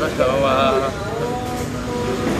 那可能